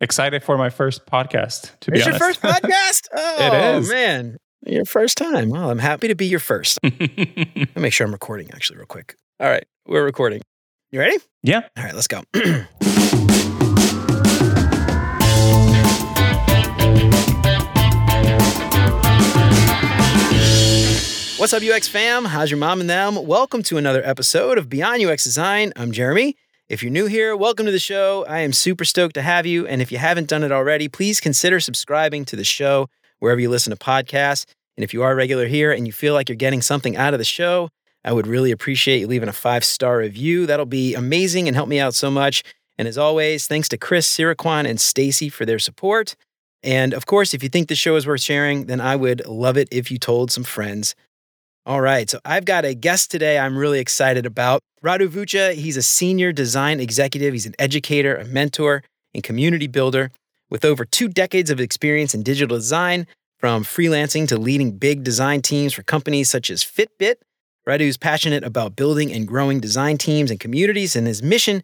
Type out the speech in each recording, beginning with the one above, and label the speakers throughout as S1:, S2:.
S1: Excited for my first podcast, to be
S2: it's
S1: honest.
S2: your first podcast? Oh,
S1: It is.
S2: man. Your first time. Well, I'm happy to be your first. Let me make sure I'm recording actually, real quick. All right, we're recording. You ready?
S1: yeah.
S2: All right, let's go. What's up, UX fam? How's your mom and them? Welcome to another episode of Beyond UX Design. I'm Jeremy. If you're new here, welcome to the show. I am super stoked to have you. And if you haven't done it already, please consider subscribing to the show wherever you listen to podcasts. And if you are regular here and you feel like you're getting something out of the show, I would really appreciate you leaving a five star review. That'll be amazing and help me out so much. And as always, thanks to Chris, Siraquan, and Stacy for their support. And of course, if you think the show is worth sharing, then I would love it if you told some friends. All right, so I've got a guest today I'm really excited about. Radu Vucea, he's a senior design executive, he's an educator, a mentor, and community builder with over two decades of experience in digital design, from freelancing to leading big design teams for companies such as Fitbit. Radu's passionate about building and growing design teams and communities, and his mission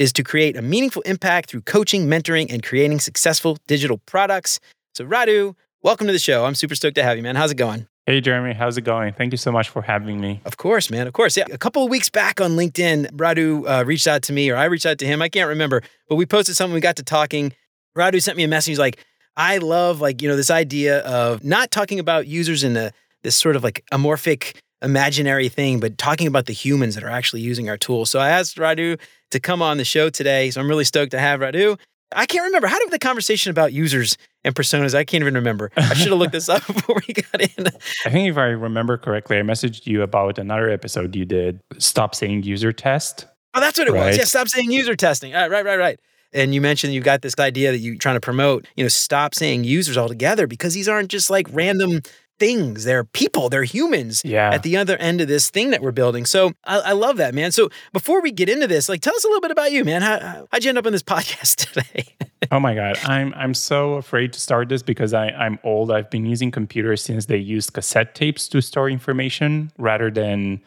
S2: is to create a meaningful impact through coaching, mentoring, and creating successful digital products. So, Radu, welcome to the show. I'm super stoked to have you, man. How's it going?
S1: Hey, Jeremy. How's it going? Thank you so much for having me.
S2: Of course, man. Of course. Yeah. A couple of weeks back on LinkedIn, Radu uh, reached out to me, or I reached out to him. I can't remember, but we posted something. We got to talking. Radu sent me a message. He's like, I love like you know this idea of not talking about users in a this sort of like amorphic imaginary thing, but talking about the humans that are actually using our tools. So I asked Radu to come on the show today. So I'm really stoked to have Radu. I can't remember how did the conversation about users and personas. I can't even remember. I should have looked this up before we got in.
S1: I think if I remember correctly, I messaged you about another episode you did. Stop saying user test.
S2: Oh, that's what it was. Yeah, stop saying user testing. All right, right, right, right. And you mentioned you've got this idea that you're trying to promote, you know, stop saying users altogether because these aren't just like random things. They're people, they're humans
S1: Yeah.
S2: at the other end of this thing that we're building. So I, I love that, man. So before we get into this, like tell us a little bit about you, man. How, how- how'd you end up on this podcast today?
S1: oh my god, I'm I'm so afraid to start this because I I'm old. I've been using computers since they used cassette tapes to store information rather than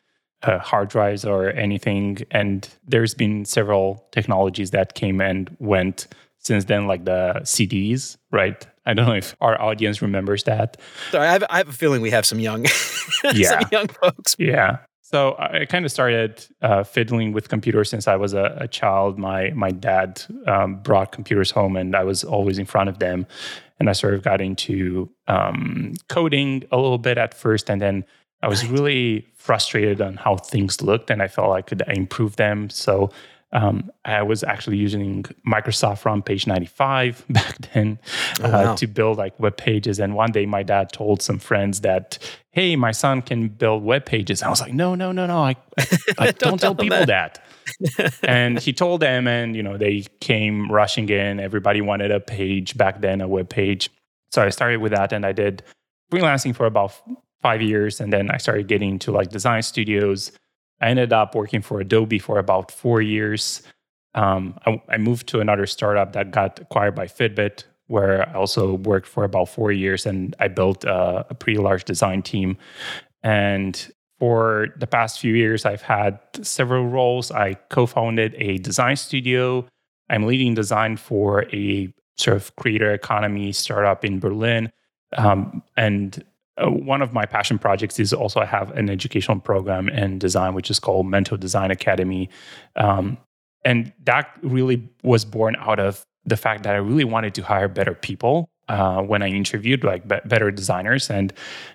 S1: uh, hard drives or anything. And there's been several technologies that came and went since then, like the CDs, right? I don't know if our audience remembers that.
S2: Sorry, I have, I have a feeling we have some young,
S1: Yeah.
S2: some young folks.
S1: Yeah. So I kind of started uh, fiddling with computers since I was a, a child. My my dad um, brought computers home, and I was always in front of them. And I sort of got into um, coding a little bit at first, and then I was really frustrated on how things looked, and I felt I could improve them. So um, I was actually using Microsoft FrontPage 95 back then
S2: Oh,
S1: uh, to build like web pages. And one day my dad told some friends that, hey, my son can build web pages. I was like, no, no, no, no. I, I don't,
S2: tell
S1: tell people that. and he told them, and you know, they came rushing in. Everybody wanted a page back then, a web page. So I started with that and I did freelancing for about five years. And then I started getting into like design studios. I ended up working for Adobe for about four years. Um, I, I moved to another startup that got acquired by Fitbit, where I also worked for about four years, and I built a, a pretty large design team. And for the past few years, I've had several roles. I co-founded a design studio. I'm leading design for a sort of creator economy startup in Berlin, um, and uh, one of my passion projects is also I have an educational program in design, which is called Mento Design Academy. Um, and that really was born out of the fact that I really wanted to hire better people uh, when I interviewed like be- better designers. And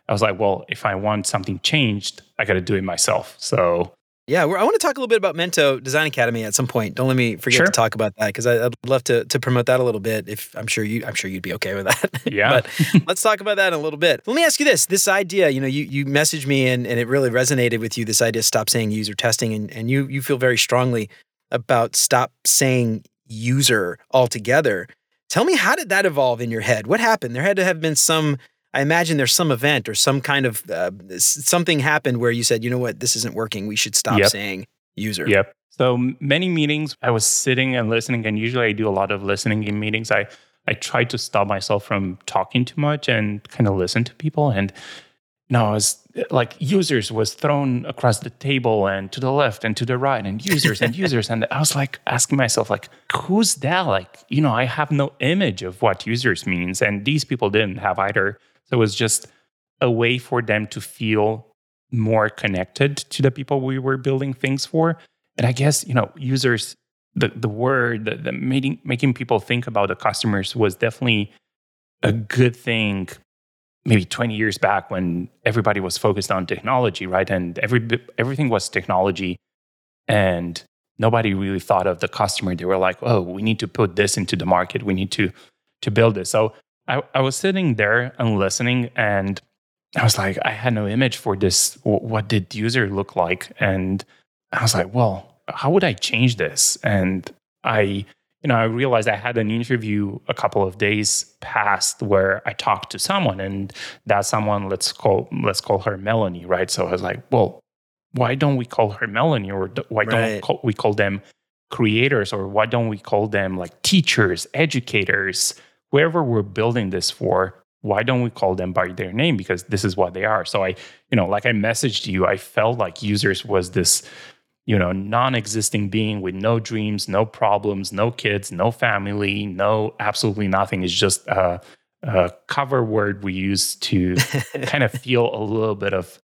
S1: I was like, well, if I want something changed, I got to do it myself. So
S2: Yeah, we're, I want to talk a little bit about Mento Design Academy at some point. Don't let me forget
S1: Sure.
S2: to talk about that because I'd love to to promote that a little bit. If I'm sure you, I'm sure you'd be okay with that.
S1: Yeah.
S2: but let's talk about that in a little bit. Let me ask you this: this idea, you know, you you messaged me and, and it really resonated with you. This idea, stop saying user testing, and and you you feel very strongly about stop saying user altogether. Tell me, how did that evolve in your head? What happened? There had to have been some. I imagine there's some event or some kind of uh, something happened where you said, you know what, this isn't working. We should stop
S1: Yep.
S2: saying user.
S1: Yep. So many meetings, I was sitting and listening, and usually I do a lot of listening in meetings. I I try to stop myself from talking too much and kind of listen to people. And no, it was like users was thrown across the table and to the left and to the right and users and users. And I was like asking myself, like, who's that? Like, you know, I have no image of what users means. And these people didn't have either. So it was just a way for them to feel more connected to the people we were building things for. And I guess, you know, users, the, the word, the, the making, making people think about the customers was definitely a good thing maybe 20 years back when everybody was focused on technology, right? And every everything was technology and nobody really thought of the customer. They were like, "Oh, we need to put this into the market. We need to to build this." So I, I was sitting there and listening and I was like, I had no image for this. What did the user look like? And I was like, well, how would I change this? And I you know, I realized I had an interview a couple of days past where I talked to someone, and that someone let's call let's call her Melanie, right? So I was like, well, why don't we call her Melanie, or why don't right. we, call, we call them creators, or why don't we call them like teachers, educators, whoever we're building this for? Why don't we call them by their name? Because this is what they are. So I, you know, like I messaged you, I felt like users was this you know, non-existing being with no dreams, no problems, no kids, no family, no absolutely nothing. It's just a, a cover word we use to kind of feel a little bit of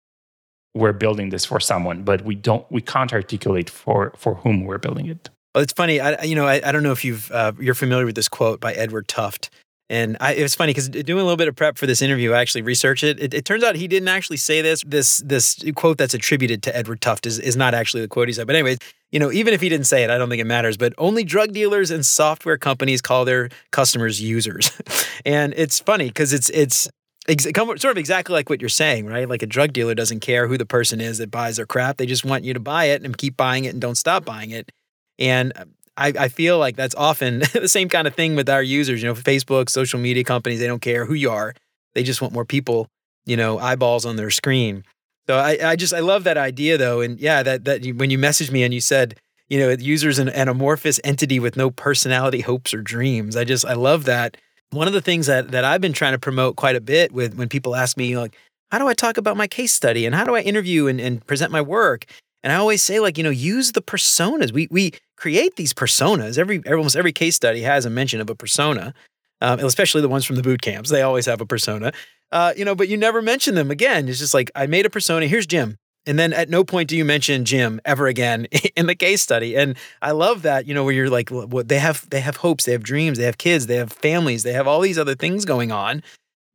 S1: we're building this for someone, but we don't we can't articulate for for whom we're building it.
S2: Well, it's funny. I, you know, I, I don't know if you've uh, you're familiar with this quote by Edward Tufte, and I, it was funny because doing a little bit of prep for this interview, I actually researched it. it. it. turns out he didn't actually say this. This this quote that's attributed to Edward Tufte is, is not actually the quote he said. But anyways, you know, even if he didn't say it, I don't think it matters. But only drug dealers and software companies call their customers users, and it's funny because it's it's sort of exactly like what you're saying, right? Like a drug dealer doesn't care who the person is that buys their crap; they just want you to buy it and keep buying it and don't stop buying it. And um, I, I feel like that's often the same kind of thing with our users. You know, Facebook, social media companies, they don't care who you are. They just want more people, you know, eyeballs on their screen. So I, I just I love that idea though, and yeah, that that when you messaged me and you said, you know, users an, an amorphous entity with no personality, hopes, or dreams. I just I love that. One of the things that that I've been trying to promote quite a bit with when people ask me like, how do I talk about my case study and how do I interview and, and present my work? And I always say, like, you know, use the personas. We we create these personas. Every almost every case study has a mention of a persona, um, especially the ones from the boot camps. They always have a persona. Uh, you know, but you never mention them again. It's just like I made a persona. Here's Jim. And then at no point do you mention Jim ever again in the case study. And I love that, you know, where you're like, what they have, they have hopes, they have dreams, they have kids, they have families, they have all these other things going on.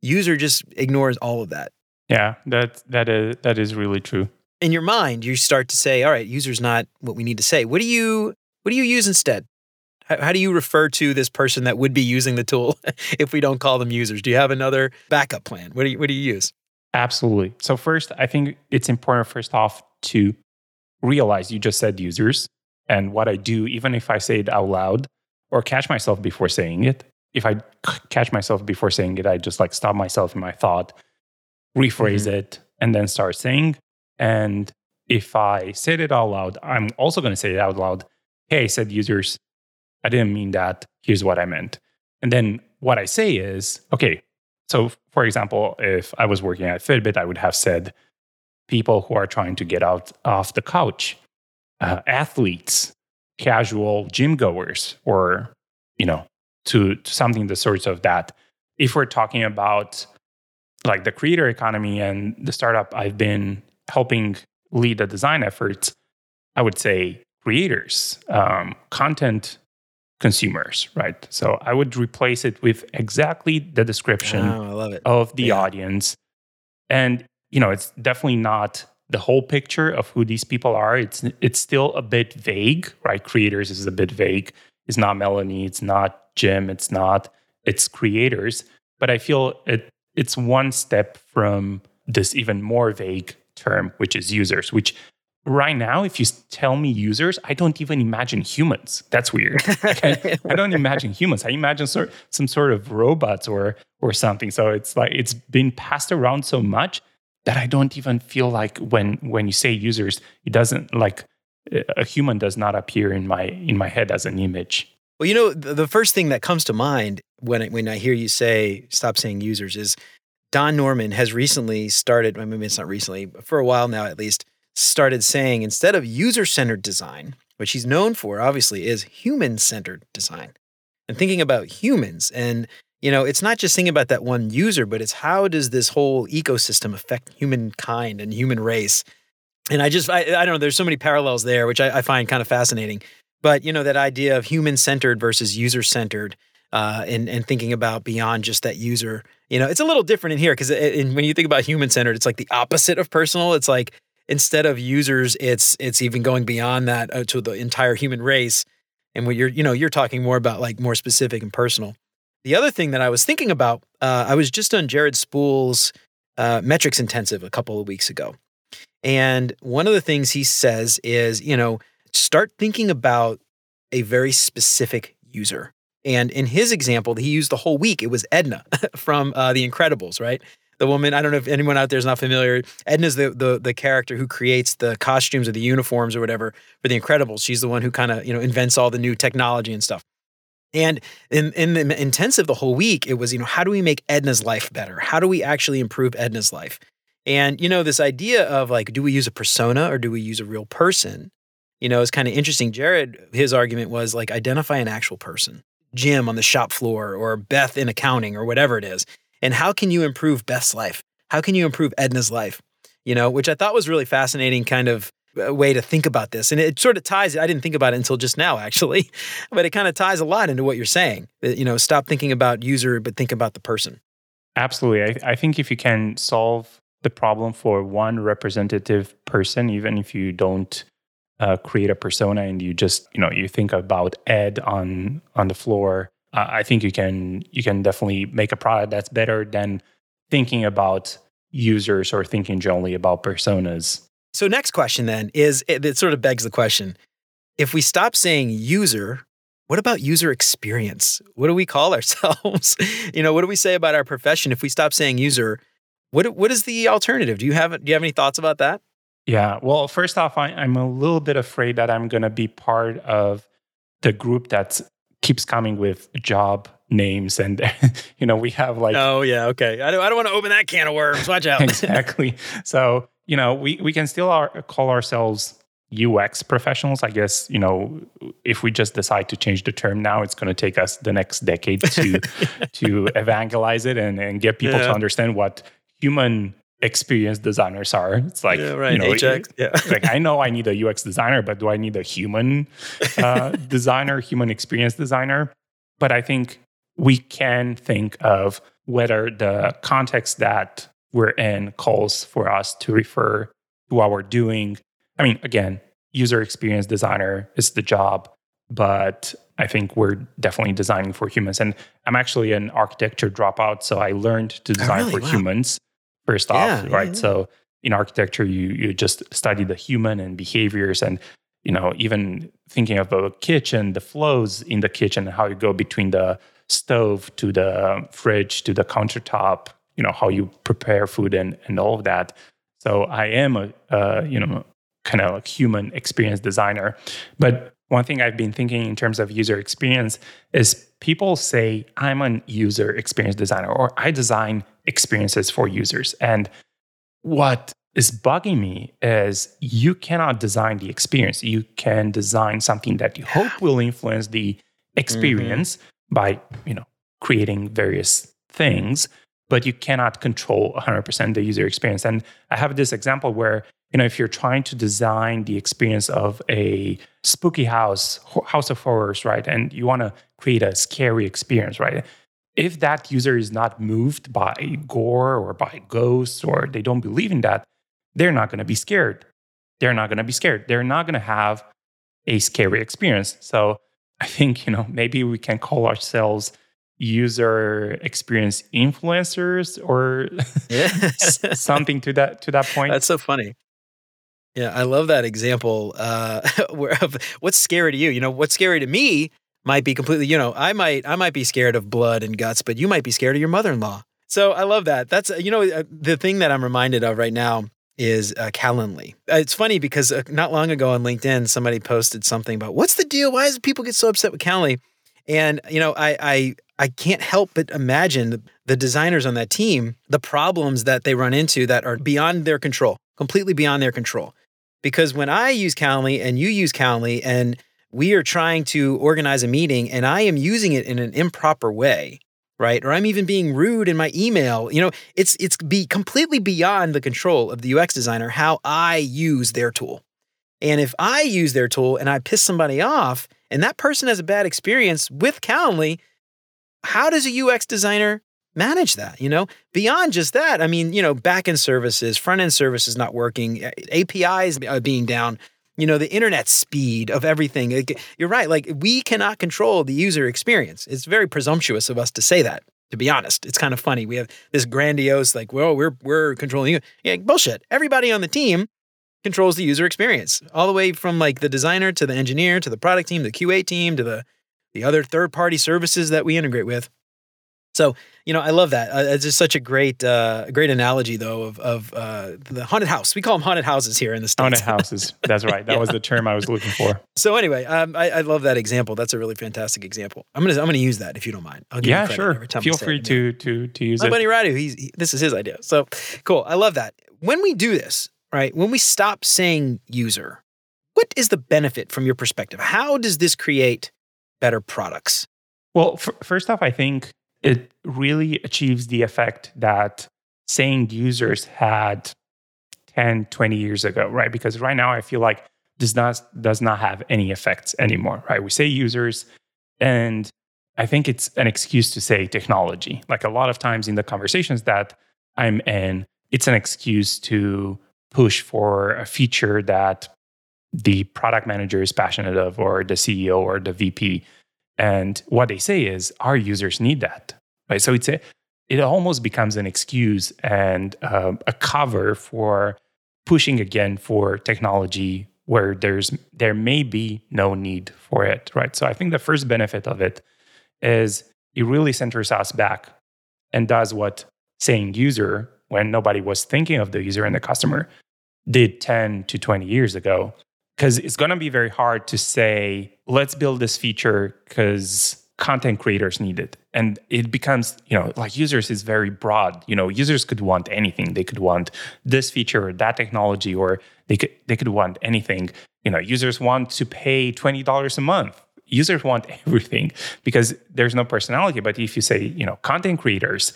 S2: User just ignores all of that.
S1: Yeah, that that is that is really true
S2: in your mind, you start to say, all right, user's not what we need to say. What do you what do you use instead? How, how do you refer to this person that would be using the tool if we don't call them users? Do you have another backup plan? What do you what do you use?
S1: Absolutely. So first, I think it's important first off to realize you just said users and what I do even if I say it out loud or catch myself before saying it. If I catch myself before saying it, I just like stop myself in my thought, rephrase mm-hmm. it, and then start saying and if I said it out loud, I'm also going to say it out loud. Hey, I said users, I didn't mean that. Here's what I meant. And then what I say is, okay, so for example, if I was working at Fitbit, I would have said people who are trying to get out off the couch, uh, athletes, casual gym goers, or, you know, to, to something the sorts of that. If we're talking about like the creator economy and the startup I've been helping lead the design efforts, I would say creators, um, content consumers, right? So I would replace it with exactly the description
S2: oh,
S1: of the yeah. audience. And, you know, it's definitely not the whole picture of who these people are. It's it's still a bit vague, right? Creators is a bit vague. It's not Melanie, it's not Jim, it's not, it's creators. But I feel it it's one step from this even more vague term, which is users, which right now, if you tell me users, I don't even imagine humans. That's weird. I, I, don't imagine humans. I imagine sort, some sort of robots or or something. So it's like it's been passed around so much that I don't even feel like when when you say users, it doesn't like a human does not appear in my in my head as an image.
S2: Well, you know, the first thing that comes to mind when when I hear you say stop saying users is Don Norman has recently started, maybe it's not recently, but for a while now at least, started saying instead of user centered design, which he's known for obviously is human centered design, and thinking about humans. And, you know, it's not just thinking about that one user, but it's how does this whole ecosystem affect humankind and human race? And I just, I, I don't know, there's so many parallels there, which I, I find kind of fascinating. But, you know, that idea of human centered versus user centered uh, and and thinking about beyond just that user. You know, it's a little different in here because when you think about human centered, it's like the opposite of personal. It's like instead of users, it's it's even going beyond that uh, to the entire human race. And when you're you know you're talking more about like more specific and personal. The other thing that I was thinking about, uh, I was just on Jared Spool's uh, metrics intensive a couple of weeks ago, and one of the things he says is you know start thinking about a very specific user. And in his example, he used the whole week. It was Edna from uh, The Incredibles, right? The woman. I don't know if anyone out there is not familiar. Edna's the the the character who creates the costumes or the uniforms or whatever for The Incredibles. She's the one who kind of you know invents all the new technology and stuff. And in, in the intensive the whole week, it was, you know, how do we make Edna's life better? How do we actually improve Edna's life? And, you know, this idea of like, do we use a persona or do we use a real person? You know, is kind of interesting. Jared, his argument was like, identify an actual person. Jim on the shop floor or Beth in accounting or whatever it is. And how can you improve Beth's life? How can you improve Edna's life? You know, which I thought was really fascinating kind of uh, way to think about this. And it sort of ties, I didn't think about it until just now, actually, but it kind of ties a lot into what you're saying. You know, stop thinking about user, but think about the person.
S1: Absolutely. I, I think if you can solve the problem for one representative person, even if you don't uh, create a persona and you just you know you think about ed on on the floor uh, i think you can you can definitely make a product that's better than thinking about users or thinking generally about personas.
S2: So next question then is it, it sort of begs the question if we stop saying user what about user experience? What do we call ourselves? You know what do we say about our profession? If we stop saying user what what is the alternative? Do you have do you have any thoughts about that
S1: yeah. Well, first off, I, am a little bit afraid that I'm going to be part of the group that keeps coming with job names and you know we have like
S2: oh yeah okay i don't, I don't want to open that can of worms watch out
S1: exactly so you know we, we can still our, call ourselves ux professionals i guess you know if we just decide to change the term now it's going to take us the next decade to to evangelize it and, and get people yeah. to understand what human experienced designers are. It's like,
S2: yeah, right. you know, HX,
S1: yeah. like I know I need a UX designer, but do I need a human uh, designer, human experience designer? But I think we can think of whether the context that we're in calls for us to refer to what we're doing. I mean, again, user experience designer is the job, but I think we're definitely designing for humans. And I'm actually an architecture dropout, so I learned to design oh, really? for wow. humans first yeah, off, right? Yeah, yeah. So in architecture, you you just study the human and behaviors and you know even thinking of a kitchen, the flows in the kitchen, how you go between the stove to the fridge to the countertop, you know how you prepare food and and all of that. So I am a uh, you know kind of a human experience designer, but one thing I've been thinking in terms of user experience is people say, I'm a user experience designer or I design experiences for users. And what is bugging me is you cannot design the experience. You can design something that you hope will influence the experience mm-hmm. by, you know, creating various things, but you cannot control 100% the user experience. And I have this example where you know if you're trying to design the experience of a spooky house house of horrors right and you want to create a scary experience right if that user is not moved by gore or by ghosts or they don't believe in that they're not going to be scared. They're not going to be scared. They're not going to have a scary experience. So i think you know maybe we can call ourselves user experience influencers or something to that to that point.
S2: That's so funny yeah, I love that example. Uh, where of what's scary to you? You know, what's scary to me might be completely. You know, I might I might be scared of blood and guts, but you might be scared of your mother-in-law. So I love that. That's you know uh, the thing that I'm reminded of right now is uh, Calendly. Uh, it's funny because uh, not long ago on LinkedIn, somebody posted something about what's the deal? Why does people get so upset with Calendly? And you know, I I I can't help but imagine the designers on that team, the problems that they run into that are beyond their control, completely beyond their control. Because when I use Calendly and you use Calendly and we are trying to organize a meeting and I am using it in an improper way, right? Or I'm even being rude in my email. You know, it's it's be completely beyond the control of the UX designer how I use their tool. And if I use their tool and I piss somebody off and that person has a bad experience with Calendly, how does a UX designer manage that? You know, beyond just that, I mean, you know, backend services, front end services not working, APIs uh, being down, you know, the internet speed of everything. You're right. Like, we cannot control the user experience. It's very presumptuous of us to say that. To be honest, it's kind of funny. We have this grandiose, like, well, we're we're controlling you. Yeah, bullshit. Everybody on the team controls the user experience, all the way from like the designer to the engineer to the product team, the QA team to the the other third party services that we integrate with. So, you know, I love that. Uh, it's just such a great, uh, great analogy, though, of of uh, the haunted house. We call them haunted houses here in the states.
S1: Haunted houses. That's right. That yeah. was the term I was looking for.
S2: So anyway, um, I, I, love that example. That's a really fantastic example. I'm gonna I'm gonna use that if you don't mind.
S1: yeah, sure. Feel free to to to use
S2: My
S1: it.
S2: My buddy Radu, he's he, this is his idea. So cool. I love that. When we do this, right? When we stop saying user, what is the benefit from your perspective? How does this create better products?
S1: Well, f- first off, I think it really achieves the effect that saying users had 10, 20 years ago, right? Because right now I feel like this not, does not have any effects anymore, right? We say users, and I think it's an excuse to say technology. Like a lot of times in the conversations that I'm in, it's an excuse to push for a feature that the product manager is passionate of, or the CEO or the VP. And what they say is our users need that, right? So it's a, it almost becomes an excuse and um, a cover for pushing again for technology where there's there may be no need for it, right? So I think the first benefit of it is it really centers us back and does what saying user when nobody was thinking of the user and the customer did 10 to 20 years ago because it's going to be very hard to say, let's build this feature because content creators need it. And it becomes, you know, like users is very broad. You know, users could want anything. They could want this feature or that technology, or they could they could want anything. You know, users want to pay $20 a month. Users want everything because there's no personality. But if you say, you know, content creators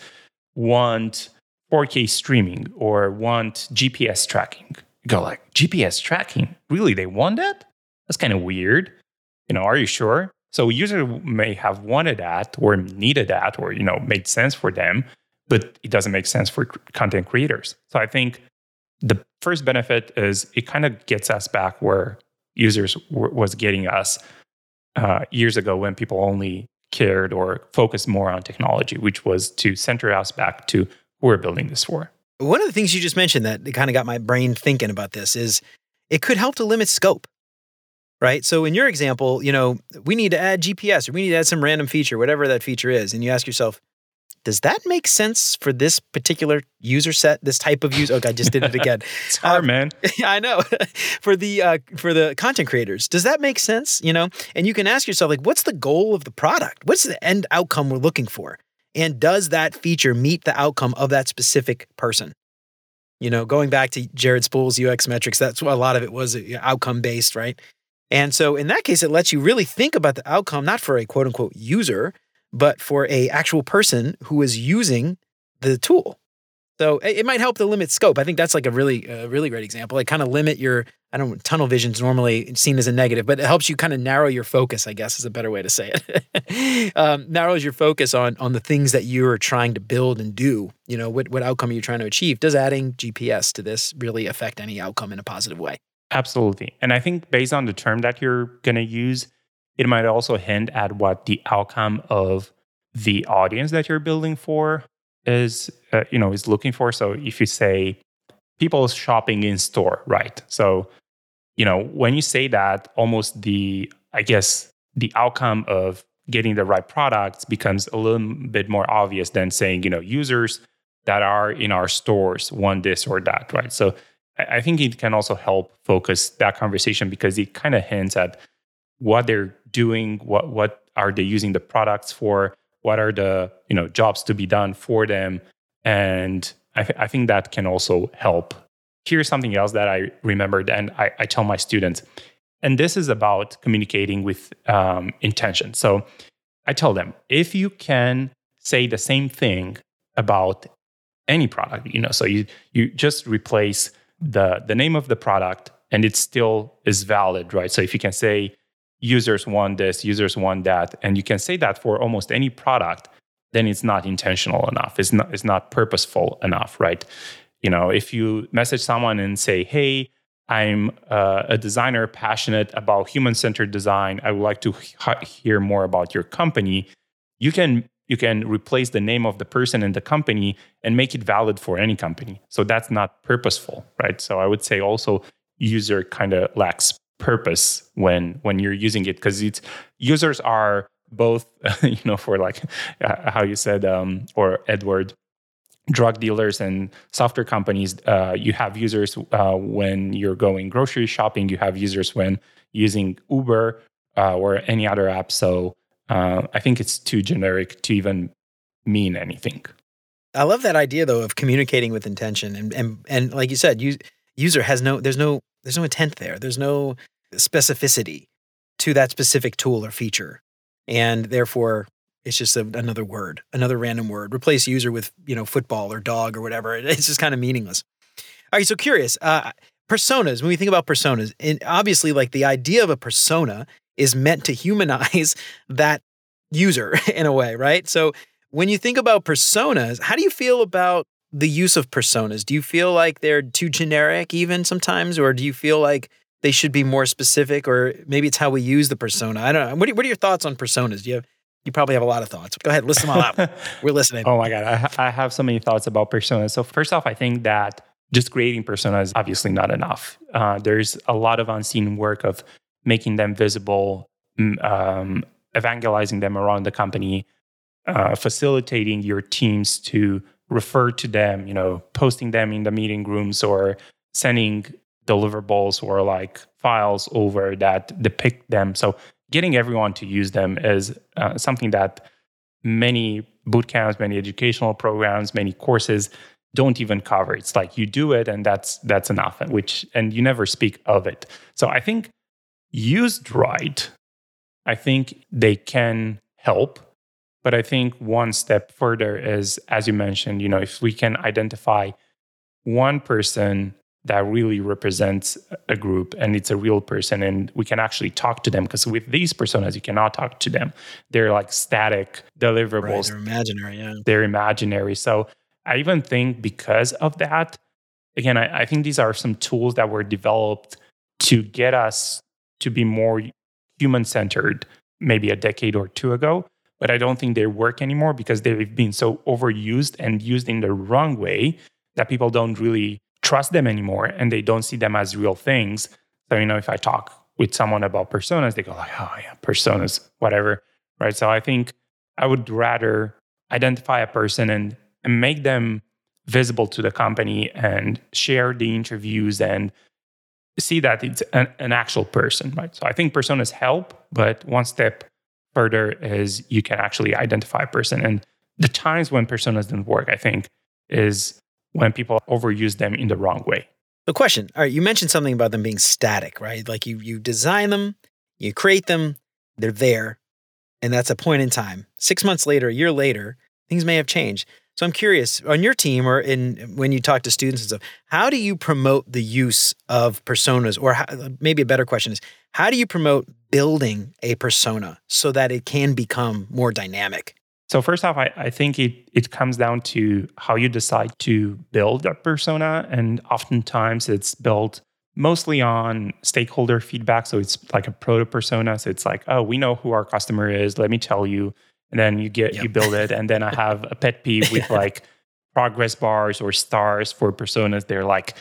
S1: want 4K streaming or want GPS tracking, go like GPS tracking. Really, they want that? That's kind of weird. You know, are you sure? So user may have wanted that or needed that or you know made sense for them, but it doesn't make sense for content creators. So I think the first benefit is it kind of gets us back where users w- was getting us uh, years ago when people only cared or focused more on technology, which was to center us back to who we're building this for.
S2: One of the things you just mentioned that kind of got my brain thinking about this is it could help to limit scope. Right. So in your example, you know, we need to add GPS or we need to add some random feature, whatever that feature is. And you ask yourself, does that make sense for this particular user set, this type of user? Okay, I just did it again.
S1: it's hard, um, man.
S2: I know. for the uh, for the content creators, does that make sense? You know, and you can ask yourself, like, what's the goal of the product? What's the end outcome we're looking for? And does that feature meet the outcome of that specific person? You know, going back to Jared Spool's UX metrics, that's what a lot of it was outcome based, right? And so in that case, it lets you really think about the outcome, not for a quote unquote user, but for a actual person who is using the tool. So it might help to limit scope. I think that's like a really, uh, really great example. Like kind of limit your, I don't know, tunnel vision is normally seen as a negative, but it helps you kind of narrow your focus, I guess is a better way to say it. um, narrows your focus on, on the things that you're trying to build and do. You know, what, what outcome are you trying to achieve? Does adding GPS to this really affect any outcome in a positive way?
S1: Absolutely. And I think based on the term that you're going to use, it might also hint at what the outcome of the audience that you're building for is uh, you know is looking for. So if you say people shopping in store right? So you know when you say that almost the i guess the outcome of getting the right products becomes a little bit more obvious than saying you know users that are in our stores want this or that right? So i think it can also help focus that conversation because it kind of hints at what they're doing what what are they using the products for what are the you know jobs to be done for them. And i, th- I think that can also help. Here's something else that i remembered and i, I tell my students. And this is about communicating with um, intention. So i tell them if you can say the same thing about any product you know so you you just replace the the name of the product and it still is valid right? So if you can say users want this, users want that, and you can say that for almost any product, then it's not intentional enough. It's not it's not purposeful enough, right? You know, if you message someone and say, "Hey, I'm uh, a designer passionate about human-centered design. I would like to h- hear more about your company." You can you can replace the name of the person in the company and make it valid for any company. So that's not purposeful, right? So I would say also user kind of lacks purpose when when you're using it because it's users are both you know for like uh, how you said um, or edward drug dealers and software companies uh, you have users uh, when you're going grocery shopping you have users when using uber uh, or any other app. So uh, i think it's too generic to even mean anything.
S2: I love that idea though of communicating with intention and and, and like you said you, user has no there's no there's no intent there. There's no specificity to that specific tool or feature. And therefore, it's just a, another word, another random word. Replace user with, you know, football or dog or whatever. It's just kind of meaningless. All right, so curious. Uh, personas, when we think about personas, and obviously, like the idea of a persona is meant to humanize that user in a way, right? So when you think about personas, how do you feel about the use of personas? Do you feel like they're too generic even sometimes, or do you feel like they should be more specific, or maybe it's how we use the persona? I don't know. What are, what are your thoughts on personas? Do you have you probably have a lot of thoughts. Go ahead, list them all out. We're listening.
S1: oh my god, I, I have so many thoughts about personas. So first off, I think that just creating personas is obviously not enough. Uh, there's a lot of unseen work of making them visible, um, evangelizing them around the company, uh, facilitating your teams to refer to them, you know, posting them in the meeting rooms or sending deliverables or like files over that depict them. So getting everyone to use them is uh, something that many boot camps, many educational programs, many courses don't even cover. It's like you do it and that's that's enough. Which and you never speak of it. So I think used right, I think they can help but I think one step further is, as you mentioned, you know, if we can identify one person that really represents a group and it's a real person and we can actually talk to them because with these personas you cannot talk to them. They're like static deliverables. Right,
S2: they're imaginary yeah.
S1: They're imaginary. So i even think because of that again I, I think these are some tools that were developed to get us to be more human centered maybe a decade or two ago but I don't think they work anymore because they've been so overused and used in the wrong way that people don't really trust them anymore and they don't see them as real things. So, you know, if I talk with someone about personas, they go like, oh yeah, personas, whatever. Right. So I think I would rather identify a person and, and make them visible to the company and share the interviews and see that it's an, an actual person, right? So I think personas help, but one step further is you can actually identify a person. And the times when personas didn't work, I think, is when people overuse them in the wrong way.
S2: The question, all right, you mentioned something about them being static, right? Like you you design them, you create them, they're there, and that's a point in time. Six months later, a year later, things may have changed. So I'm curious on your team or in when you talk to students and stuff, how do you promote the use of personas? Or how, maybe a better question is, how do you promote building a persona so that it can become more dynamic?
S1: So first off, I, I think it it comes down to how you decide to build a persona, and oftentimes it's built mostly on stakeholder feedback. So it's like a proto persona. So it's like, oh, we know who our customer is. Let me tell you and then you get yep. you build it. And then i have a pet peeve with like progress bars or stars for personas. They're like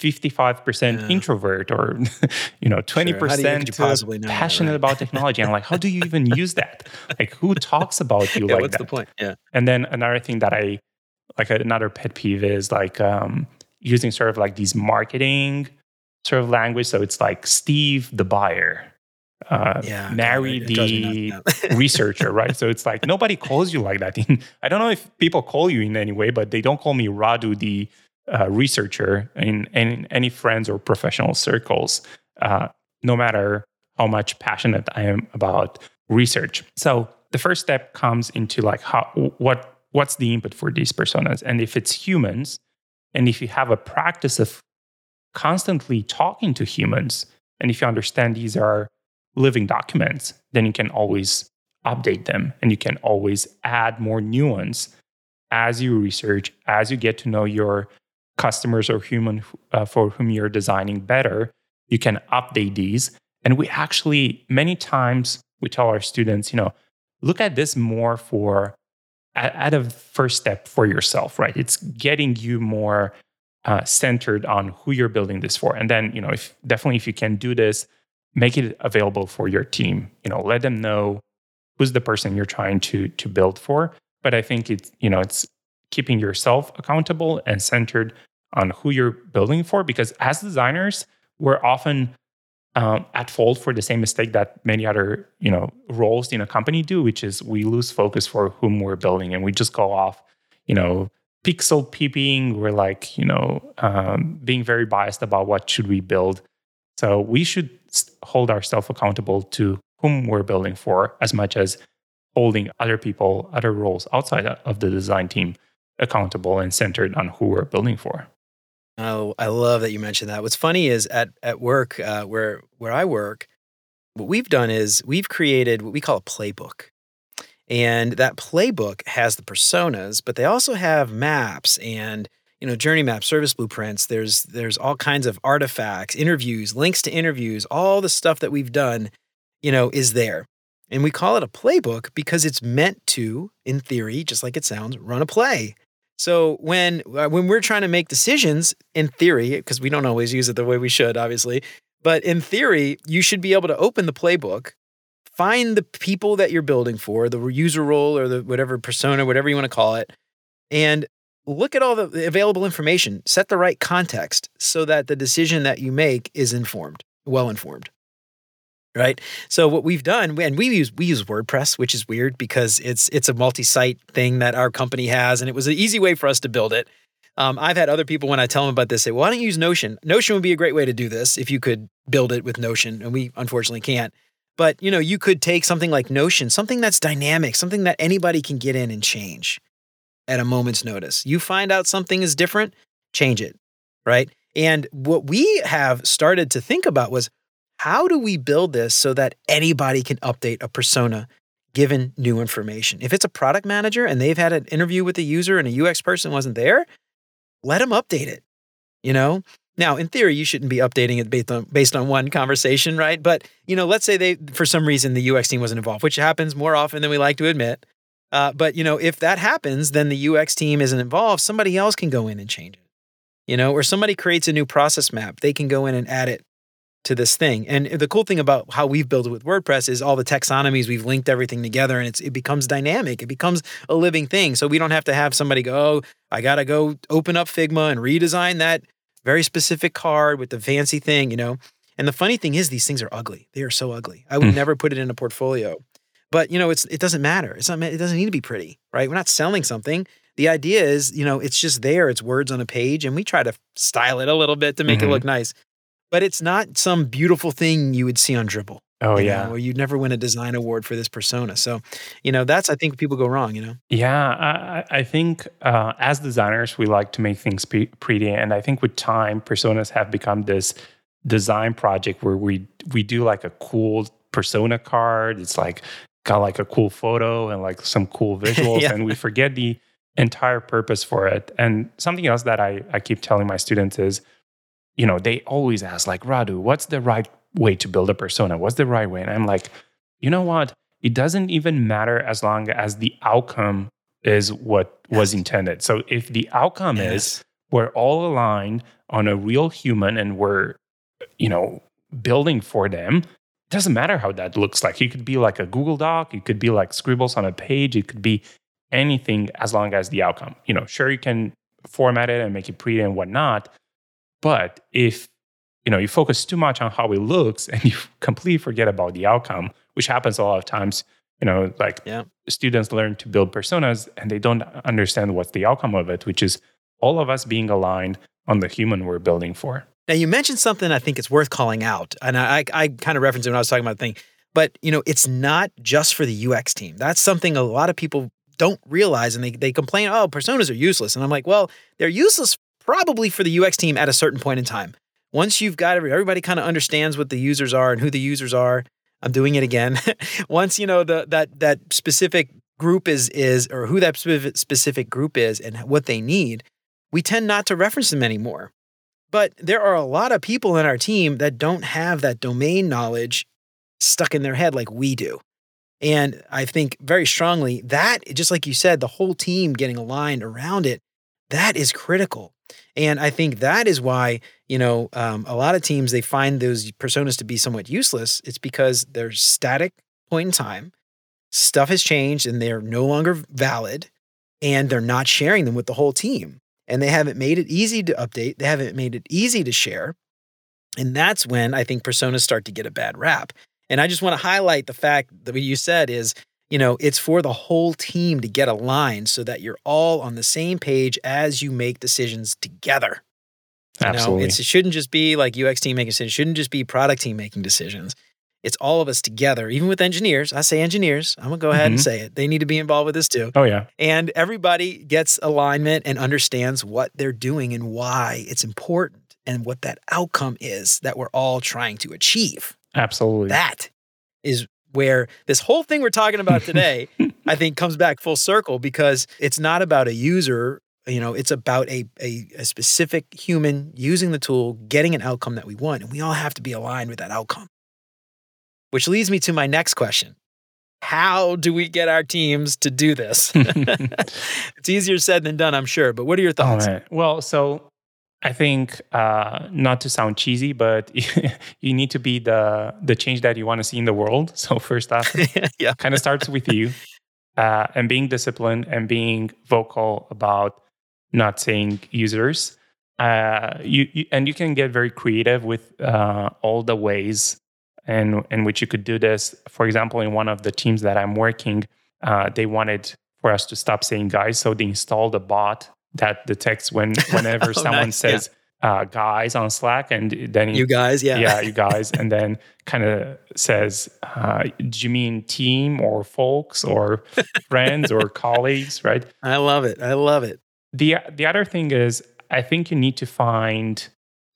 S1: 55% yeah. introvert or you know 20% sure. you, passionate right? about technology. I'm like how do you even use that? Like who talks about you
S2: yeah,
S1: like
S2: what's
S1: that?
S2: the point? Yeah.
S1: And then another thing that i like another pet peeve is like um, using sort of like these marketing sort of language. So it's like steve the buyer uh,
S2: Yeah,
S1: marry
S2: God,
S1: the researcher, right? So it's like nobody calls you like that. I don't know if people call you in any way, but they don't call me Radu, the uh, researcher, in, in any friends or professional circles, uh, no matter how much passionate I am about research. So the first step comes into like how what what's the input for these personas, and if it's humans, and if you have a practice of constantly talking to humans, and if you understand these are living documents, then you can always update them and you can always add more nuance as you research, as you get to know your customers or human uh, for whom you're designing better. You can update these. And we actually, many times, we tell our students, you know, look at this more for at, a first step for yourself, right? It's getting you more uh, centered on who you're building this for. And then, you know, if definitely if you can do this, make it available for your team. You know, let them know who's the person you're trying to to build for. But I think it's you know it's keeping yourself accountable and centered on who you're building for because as designers we're often um, at fault for the same mistake that many other you know roles in a company do which is we lose focus for whom we're building and we just go off you know pixel peeping we're like you know um, being very biased about what should we build so we should hold ourselves accountable to whom we're building for as much as holding other people other roles outside of the design team accountable and centered on who we're building for
S2: Oh, I love that you mentioned that. What's funny is at at work uh, where where I work, what we've done is we've created what we call a playbook, and that playbook has the personas, but they also have maps and you know journey maps, service blueprints. There's there's all kinds of artifacts, interviews, links to interviews, all the stuff that we've done, you know, is there. And we call it a playbook because it's meant to, in theory, just like it sounds, run a play. So when uh, when we're trying to make decisions, in theory, because we don't always use it the way we should, obviously, but in theory, you should be able to open the playbook, find the people that you're building for, the user role or the whatever persona, whatever you want to call it, and look at all the available information, set the right context so that the decision that you make is informed, well informed right? So what we've done and we use we use wordpress which is weird because it's it's a multi-site thing that our company has and it was an easy way for us to build it. Um, i've had other people when i tell them about this say well, why don't you use notion? Notion would be a great way to do this if you could build it with notion and we unfortunately can't. But you know you could take something like notion something that's dynamic something that anybody can get in and change at a moment's notice you find out something is different change it right and what we have started to think about was how do we build this so that anybody can update a persona given new information? If it's a product manager and they've had an interview with a user and a UX person wasn't there, let them update it. You know? Now, in theory, you shouldn't be updating it based on based on one conversation, right? But you know, let's say they for some reason the UX team wasn't involved, which happens more often than we like to admit. Uh, but you know, if that happens, then the UX team isn't involved. Somebody else can go in and change it. You know, or somebody creates a new process map, they can go in and add it to this thing. And the cool thing about how we've built it with WordPress is all the taxonomies, we've linked everything together and it's it becomes dynamic. It becomes a living thing. So we don't have to have somebody go, oh, I gotta go open up Figma and redesign that very specific card with the fancy thing, you know. And the funny thing is these things are ugly. They are so ugly. I would never put it in a portfolio. But you know, it's it doesn't matter. It's not it doesn't need to be pretty, right? We're not selling something. The idea is, you know, it's just there. It's words on a page, and we try to style it a little bit to make
S1: Mhm.
S2: it look nice but it's not some beautiful thing you would see on Dribbble.
S1: oh
S2: you
S1: yeah
S2: know, or you'd never win a design award for this persona. So, you know, that's I think people go wrong. You know,
S1: Yeah, I, I think uh, as designers, we like to make things pre- pretty, and I think with time, personas have become this design project where we we do like a cool persona card. It's like got like a cool photo and like some cool visuals,
S2: Yeah.
S1: and we forget the entire purpose for it. And something else that I I keep telling my students is, you know, they always ask like, Radu, what's the right way to build a persona? What's the right way? And I'm like, you know what? It doesn't even matter as long as the outcome is what was intended. So if the outcome is we're all aligned on a real human and we're, you know, building for them, doesn't matter how that looks like. It could be like a Google Doc, it could be like scribbles on a page, it could be anything as long as the outcome. You know, sure you can format it and make it pretty and whatnot, but if you know you focus too much on how it looks and you completely forget about the outcome which happens a lot of times you know like
S2: Yeah.
S1: students learn to build personas and they don't understand what's the outcome of it which is all of us being aligned on the human we're building for
S2: Now you mentioned something I think it's worth calling out, and I, I kind of referenced it when I was talking about the thing. But you know, it's not just for the UX team. That's something a lot of people don't realize, and they they complain, "Oh, personas are useless." And I'm like, well, they're useless probably for the UX team at a certain point in time. Once you've got every, everybody kind of understands what the users are and who the users are. I'm doing it again. Once you know the that that specific group is is or who that specific group is and what they need, we tend not to reference them anymore. But there are a lot of people in our team that don't have that domain knowledge stuck in their head like we do. And I think very strongly that, just like you said, the whole team getting aligned around it, that is critical. And I think that is why, you know, um, a lot of teams, they find those personas to be somewhat useless. It's because they're static point in time, stuff has changed and they're no longer valid, and they're not sharing them with the whole team and they haven't made it easy to update. They haven't made it easy to share. And that's when I think personas start to get a bad rap. And I just want to highlight the fact that what you said is, you know, it's for the whole team to get aligned so that you're all on the same page as you make decisions together. You know,
S1: absolutely
S2: it's, it shouldn't just be like UX team making decisions. It shouldn't just be product team making decisions. It's all of us together, even with engineers. I say engineers. I'm gonna go ahead and
S1: Mhm.
S2: say it. They need to be involved with this too
S1: oh yeah
S2: and everybody gets alignment and understands what they're doing and why it's important and what that outcome is that we're all trying to achieve.
S1: absolutely
S2: That is where this whole thing we're talking about today, I think, comes back full circle because it's not about a user. You know, it's about a, a, a specific human using the tool, getting an outcome that we want. And we all have to be aligned with that outcome. Which leads me to my next question. How do we get our teams to do this? it's easier said than done, I'm sure. But what are your thoughts?
S1: Well, so I think uh, not to sound cheesy, but you need to be the the change that you want to see in the world. So first off,
S2: yeah.
S1: kind of starts with you, uh, and being disciplined and being vocal about not saying users. Uh, you, you and you can get very creative with uh, all the ways in in which you could do this. For example, in one of the teams that I'm working, uh, they wanted for us to stop saying guys, so they installed a bot that detects when whenever
S2: Oh,
S1: someone
S2: nice. Yeah.
S1: says uh, guys on Slack, and then
S2: You guys, yeah.
S1: yeah, you guys, and then kind of says, uh, "Do you mean team or folks or friends or colleagues?" Right.
S2: I love it. I love it.
S1: the The other thing is, I think you need to find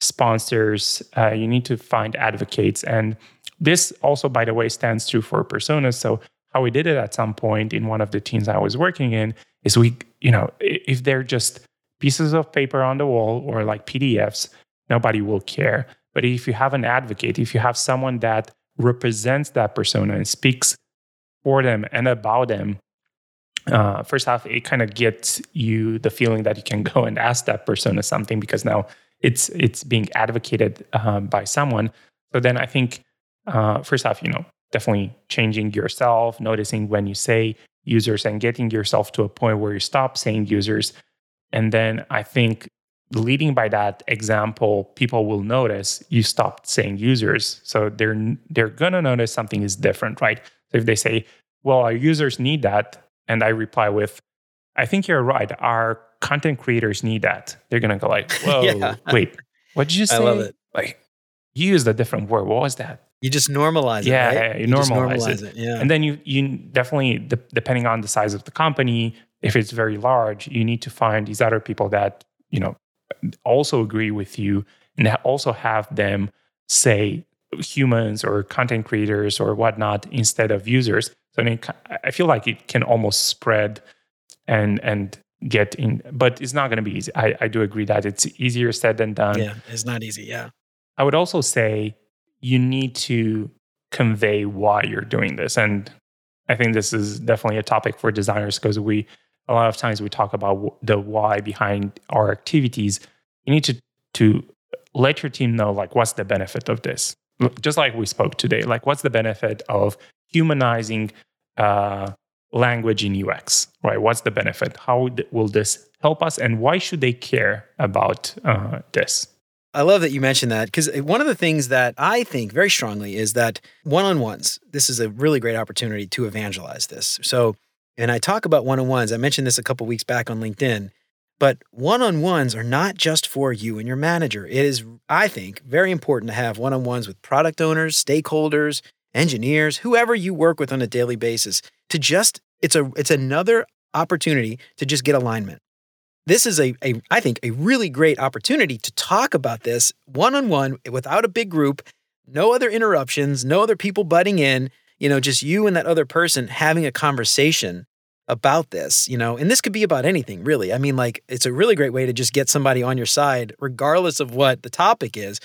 S1: sponsors. Uh, you need to find advocates, and this also, by the way, stands true for personas. So how we did it at some point in one of the teams I was working in is we, you know, if they're just pieces of paper on the wall or like PDFs, nobody will care. But if you have an advocate, if you have someone that represents that persona and speaks for them and about them, uh, first off, it kind of gets you the feeling that you can go and ask that persona something because now it's it's being advocated um, by someone. So then I think uh, first off, you know, definitely changing yourself, noticing when you say users, and getting yourself to a point where you stop saying users. And then I think leading by that example, people will notice you stopped saying users. So they're they're gonna notice something is different, right? So if they say, "Well, our users need that," and I reply with, "I think you're right. Our content creators need that," they're gonna go like, "Whoa,
S2: Yeah.
S1: wait, what did you say?"
S2: I love it.
S1: Like you used a different word. What was that?
S2: You just normalize it.
S1: Yeah,
S2: right?
S1: yeah, you
S2: just
S1: normalize
S2: normalize
S1: it.
S2: it. Yeah.
S1: And then you you definitely de- depending on the size of the company, if it's very large, you need to find these other people that you know also agree with you and also have them say humans or content creators or whatnot instead of users. So I mean, I feel like it can almost spread and and get in, but it's not going to be easy. I, I do agree that it's easier said than done.
S2: yeah. It's not easy. Yeah.
S1: I would also say you need to convey why you're doing this. And I think this is definitely a topic for designers because we, a lot of times we talk about the why behind our activities. You need to, to let your team know, like, what's the benefit of this? Just like we spoke today, like, what's the benefit of humanizing uh, language in UX, right? What's the benefit? How will this help us? And why should they care about uh, this?
S2: I love that you mentioned that because eh, one of the things that I think very strongly is that one on ones, this is a really great opportunity to evangelize this. So, and I talk about one on ones. I mentioned this a couple weeks back on LinkedIn, but one on ones are not just for you and your manager. It is, I think, very important to have one on ones with product owners, stakeholders, engineers, whoever you work with on a daily basis to just, it's a, it's another opportunity to just get alignment this is a, a I think a really great opportunity to talk about this one on one without a big group, no other interruptions, no other people butting in, you know, just you and that other person having a conversation about this, you know, and this could be about anything really. I mean, like it's a really great way to just get somebody on your side, regardless of what the topic is.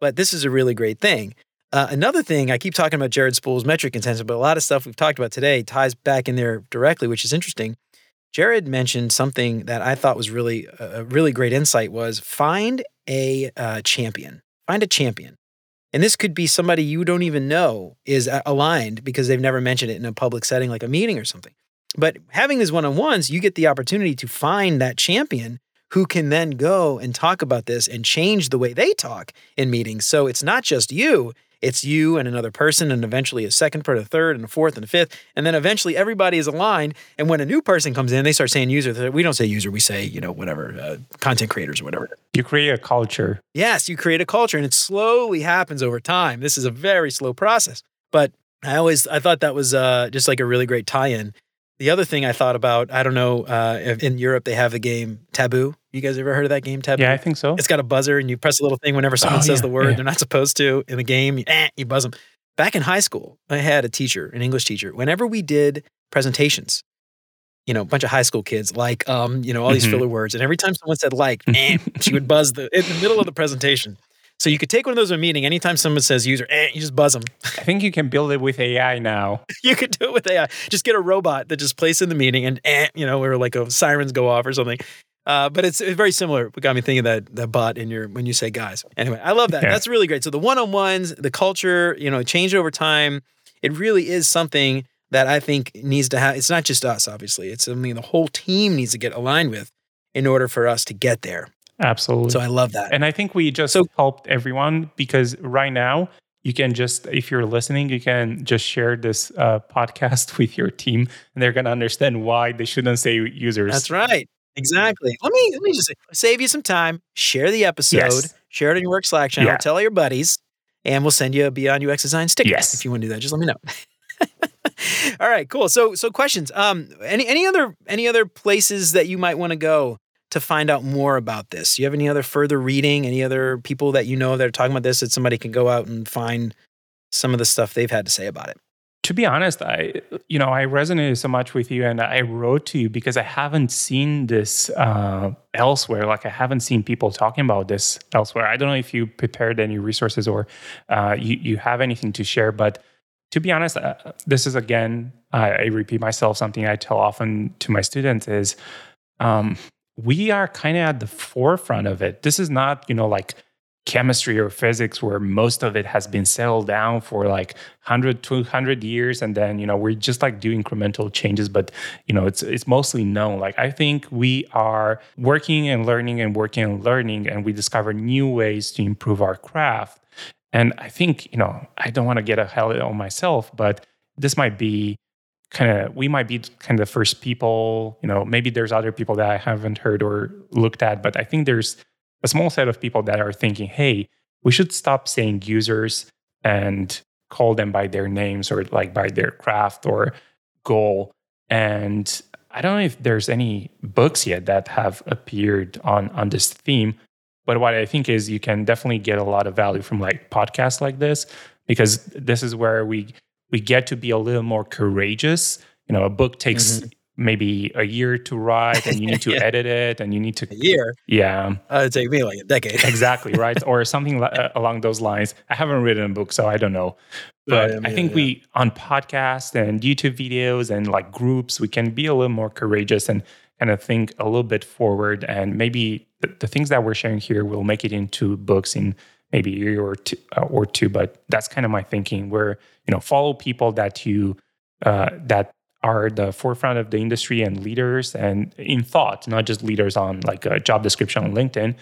S2: But this is a really great thing. Uh, another thing, I keep talking about Jared Spool's metric intensive, but a lot of stuff we've talked about today ties back in there directly, which is interesting. Jared mentioned something that I thought was really a really great insight was find a uh, champion. Find a champion. And this could be somebody you don't even know is aligned because they've never mentioned it in a public setting like a meeting or something. But having these one-on-ones, you get the opportunity to find that champion who can then go and talk about this and change the way they talk in meetings. So it's not just you, it's you and another person, and eventually a second part, a third, and a fourth, and a fifth. And then eventually everybody is aligned. And when a new person comes in, they start saying user. We don't say user, we say, you know, whatever, uh, content creators or whatever.
S1: You create a culture.
S2: Yes, you create a culture, and it slowly happens over time. This is a very slow process. But I always I thought that was uh, just like a really great tie-in the other thing I thought about, I don't know, uh, in Europe they have the game Taboo. You guys ever heard of that game Taboo?
S1: Yeah, I think so.
S2: It's got a buzzer, and you press a little thing whenever someone oh, says yeah, the word yeah. they're not supposed to in the game. You, eh, you buzz them. Back in high school, I had a teacher, an English teacher. Whenever we did presentations, you know, a bunch of high school kids, like, um, you know, all these mm-hmm. filler words, and every time someone said like, eh, she would buzz the in the middle of the presentation. So you could take one of those in a meeting. Anytime someone says user, eh, you just buzz them.
S1: I think you can build it with AI now.
S2: you could do it with AI. Just get a robot that just plays in the meeting and eh, you know, or like a sirens go off or something. Uh, but it's, it's, very similar. It got me thinking that that bot in your when you say guys. Anyway, I love that. Yeah. That's really great. So the one on ones, the culture, you know, changed over time. It really is something that I think needs to have. It's not just us, obviously. It's something the whole team needs to get aligned with in order for us to get there.
S1: Absolutely.
S2: So I love that.
S1: And I think we just so, helped everyone because right now you can just, if you're listening, you can just share this uh, podcast with your team and they're going to understand why they shouldn't say users.
S2: That's right. Exactly. Let me let me just save you some time. Share the episode. Yes. Share it in your work Slack channel. Yeah. Tell all your buddies, and we'll send you a Beyond UX Design sticker.
S1: Yes.
S2: If you want to do that, just let me know. all right, cool. So so questions. Um, any any other any other places that you might want to go to find out more about this? Do you have any other further reading? Any other people that you know that are talking about this that somebody can go out and find some of the stuff they've had to say about it?
S1: To be honest, I you know I resonated so much with you, and I wrote to you because I haven't seen this uh, elsewhere. Like I haven't seen people talking about this elsewhere. I don't know if you prepared any resources or uh, you you have anything to share, but to be honest, uh, this is again I, I repeat myself. Something I tell often to my students is um, we are kind of at the forefront of it. This is not, you know, like chemistry or physics where most of it has been settled down for like 100 200 years and then you know we're just like doing incremental changes but you know it's it's mostly known. Like i think we are working and learning and working and learning and we discover new ways to improve our craft. And i think you know i don't want to get ahead on myself but this might be kind of we might be kind of the first people you know maybe there's other people that i haven't heard or looked at but i think there's a small set of people that are thinking hey we should stop saying users and call them by their names or like by their craft or goal and i don't know if there's any books yet that have appeared on on this theme but what i think is you can definitely get a lot of value from like podcasts like this because this is where we we get to be a little more courageous. You know, a book takes mm-hmm. Maybe a year to write and you need to yeah. edit it and you need to
S2: a year
S1: yeah
S2: uh, it'd take me like a decade
S1: exactly right or something uh, along those lines i haven't written a book so i don't know but yeah, i think yeah. we on podcasts and youtube videos and like groups we can be a little more courageous and kind of think a little bit forward and maybe the, the things that we're sharing here will make it into books in maybe a year or two, uh, or two. But that's kind of my thinking. Where you know follow people that you uh, that are the forefront of the industry and leaders and in thought, not just leaders on like a job description on LinkedIn,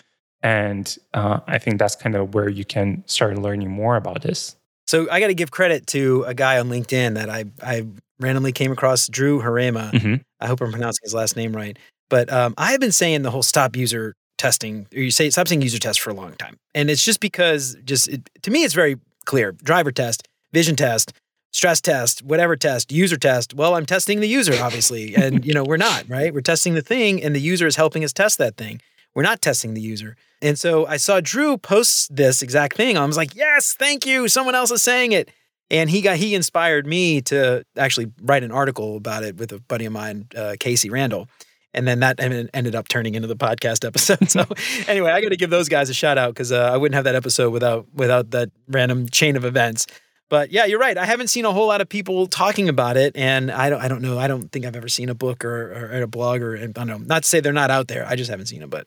S1: And uh, I think that's kind of where you can start learning more about this.
S2: So I got to give credit to a guy on LinkedIn that I I randomly came across, Drew Harema.
S1: Mm-hmm.
S2: I hope I'm pronouncing his last name right. But um, I have been saying the whole stop user testing, or you say stop saying user test for a long time, and it's just because just it, to me it's very clear: driver test, vision test, stress test, whatever test, user test. Well, I'm testing the user, obviously, and you know we're not right. We're testing the thing, and the user is helping us test that thing. We're not testing the user. And so I saw Drew post this exact thing. I was like, yes, thank you. Someone else is saying it. And he got he inspired me to actually write an article about it with a buddy of mine, uh, Casey Randall. And then that ended up turning into the podcast episode. So anyway, I got to give those guys a shout out because uh, I wouldn't have that episode without without that random chain of events. But yeah, you're right. I haven't seen a whole lot of people talking about it, and I don't. I don't know. I don't think I've ever seen a book or, or a blog or I don't know. Not to say they're not out there. I just haven't seen them. But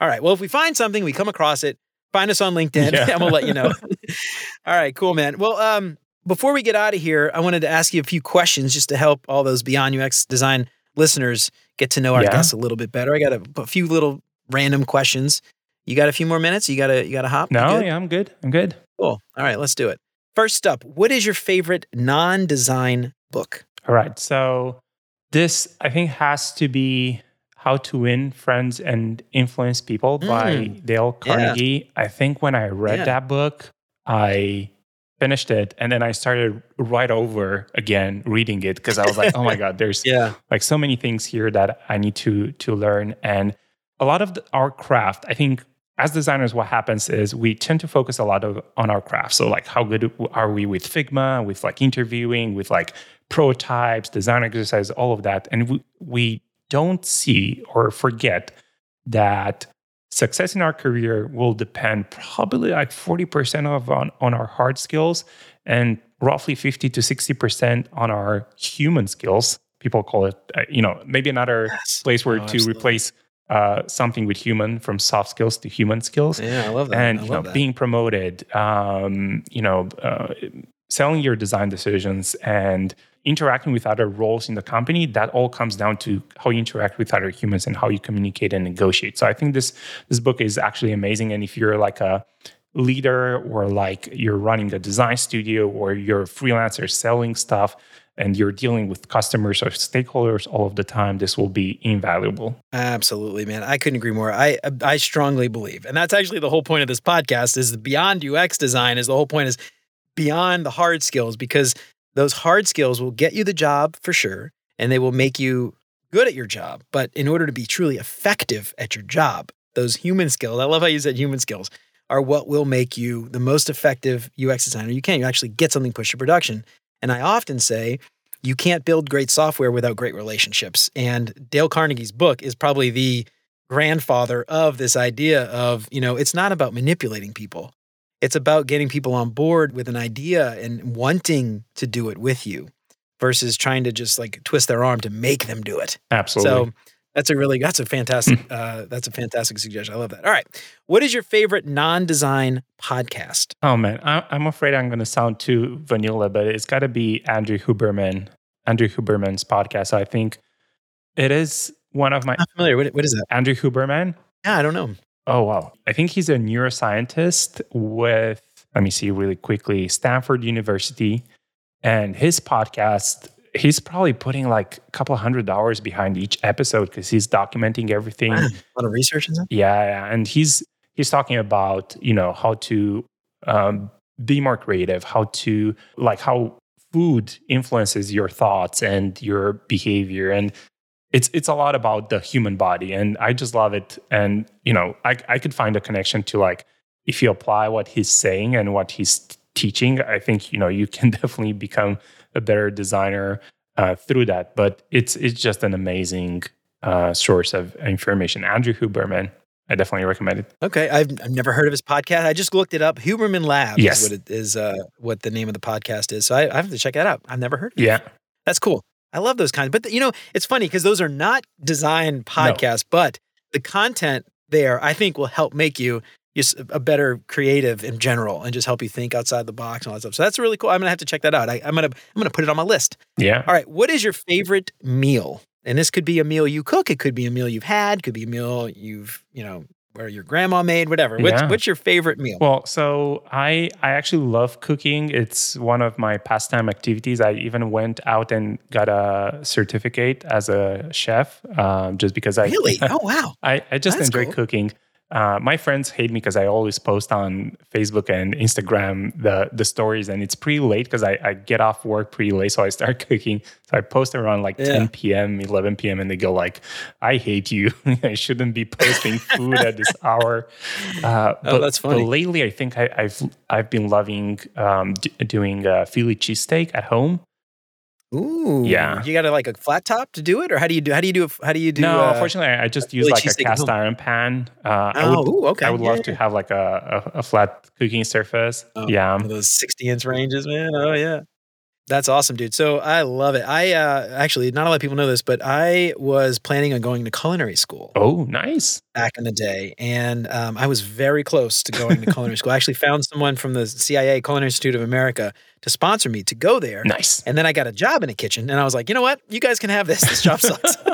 S2: all right. Well, if we find something, we come across it, find us on LinkedIn, yeah. and we'll let you know. all right. Cool, man. Well, um, before we get out of here, I wanted to ask you a few questions just to help all those Beyond UX design listeners get to know our yeah. guests a little bit better. I got a, a, few little random questions. You got a few more minutes? You got to you got to hop?
S1: No, yeah, I'm good. I'm good.
S2: Cool. All right, let's do it. First up, what is your favorite non-design book?
S1: All right. So this I think has to be how to Win Friends and Influence People mm. by Dale Carnegie. Yeah. I think when I read yeah. that book, I finished it and then I started right over again reading it because I was like, oh my God, there's yeah. like so many things here that I need to to learn. And a lot of the, our craft, I think as designers, what happens is we tend to focus a lot of on our craft. So like how good are we with Figma, with like interviewing, with like prototypes, design exercises, all of that. And we, we don't see or forget that success in our career will depend probably like 40% of on, on our hard skills and roughly 50 to 60% on our human skills people call it uh, you know maybe another yes. place where to absolutely. replace uh, something with human from soft skills to human skills
S2: yeah i love that
S1: and
S2: you
S1: know
S2: that.
S1: being promoted um, you know uh, selling your design decisions and interacting with other roles in the company, that all comes down to how you interact with other humans and how you communicate and negotiate. So I think this this book is actually amazing. And if you're like a leader or like you're running a design studio or you're a freelancer selling stuff and you're dealing with customers or stakeholders all of the time this will be invaluable
S2: absolutely man i couldn't agree more i i strongly believe and that's actually the whole point of this podcast is beyond ux design is the whole point is beyond the hard skills because those hard skills will get you the job for sure, and they will make you good at your job. But in order to be truly effective at your job, those human skills, I love how you said human skills, are what will make you the most effective UX designer you can. You actually get something pushed to production. And I often say, you can't build great software without great relationships. And Dale Carnegie's book is probably the grandfather of this idea of, you know, it's not about manipulating people. It's about getting people on board with an idea and wanting to do it with you versus trying to just like twist their arm to make them do it.
S1: Absolutely.
S2: So that's a really that's a fantastic uh, that's a fantastic suggestion. I love that. All right, what is your favorite non-design podcast?
S1: Oh man, I, am afraid I'm going to sound too vanilla, but it's got to be Andrew Huberman. Andrew Huberman's podcast. I think it is one of my.
S2: I'm familiar. What, what is that?
S1: Andrew Huberman.
S2: Yeah, I don't know.
S1: Oh, wow. I think he's a neuroscientist with, let me see really quickly, Stanford University. And his podcast, he's probably putting like a couple hundred dollars behind each episode because he's documenting everything. Wow,
S2: a lot of research in that.
S1: Yeah, yeah. And he's he's talking about, you know, how to um, be more creative, how to like how food influences your thoughts and your behavior. And it's it's a lot about the human body and i just love it and you know i, I could find a connection to like if you apply what he's saying and what he's teaching i think you know you can definitely become a better designer uh, through that but it's it's just an amazing uh, source of information andrew huberman I definitely recommend it.
S2: Okay, I've, I've never heard of his podcast. I just looked it up. Huberman Labs
S1: yes.
S2: is what it is. Uh, what the name of the podcast is. So I, I have to check that out. I've never heard.
S1: Yeah,
S2: that's cool. I love those kinds. But you know, it's funny because those are not design podcasts, no. but the content there I think will help make you just a better creative in general and just help you think outside the box and all that stuff. So that's really cool. I'm gonna have to check that out. I, am gonna I'm gonna put it on my list.
S1: Yeah.
S2: All right. What is your favorite meal? And this could be a meal you cook. It could be a meal you've had. Could be a meal you've you know where your grandma made, whatever. What's,
S1: Yeah.
S2: what's your favorite meal?
S1: Well, so I I actually love cooking. It's one of my pastime activities. I even went out and got a certificate as a chef, um, just because I
S2: really? Oh wow.
S1: I, I just
S2: That's
S1: enjoy
S2: cool.
S1: cooking. Uh, my friends hate me because I always post on Facebook and Instagram the the stories, and it's pretty late because I, I get off work pretty late, so I start cooking. So I post around like
S2: Yeah.
S1: 10 p.m., 11 p.m., and they go like, "I hate you. I shouldn't be posting food at this hour." Uh,
S2: Oh, that's funny.
S1: But lately, I think I, I've I've been loving um, d- doing uh, Philly cheesesteak at home.
S2: Ooh.
S1: Yeah.
S2: You got a, like a flat top to do it, or how do you do? How do you do? it- How do you do?
S1: no,
S2: uh,
S1: unfortunately, I I just use
S2: Philly
S1: like a cast
S2: home?
S1: iron pan. Uh, I
S2: Oh,
S1: would
S2: ooh, okay.
S1: I would
S2: Yeah,
S1: love
S2: yeah,
S1: to have like a, a, a flat cooking surface.
S2: Oh,
S1: yeah.
S2: One of those 60 inch ranges, man. Oh yeah. That's awesome, dude. So I love it. I uh actually not a lot of people know this, but I was planning on going to culinary school
S1: Oh, nice.
S2: back in the day. And um, I was very close to going to culinary school. I actually found someone from the CIA, Culinary Institute of America, to sponsor me to go there.
S1: Nice.
S2: And then I got a job in a kitchen, and I was like, you know what? You guys can have this. This job sucks.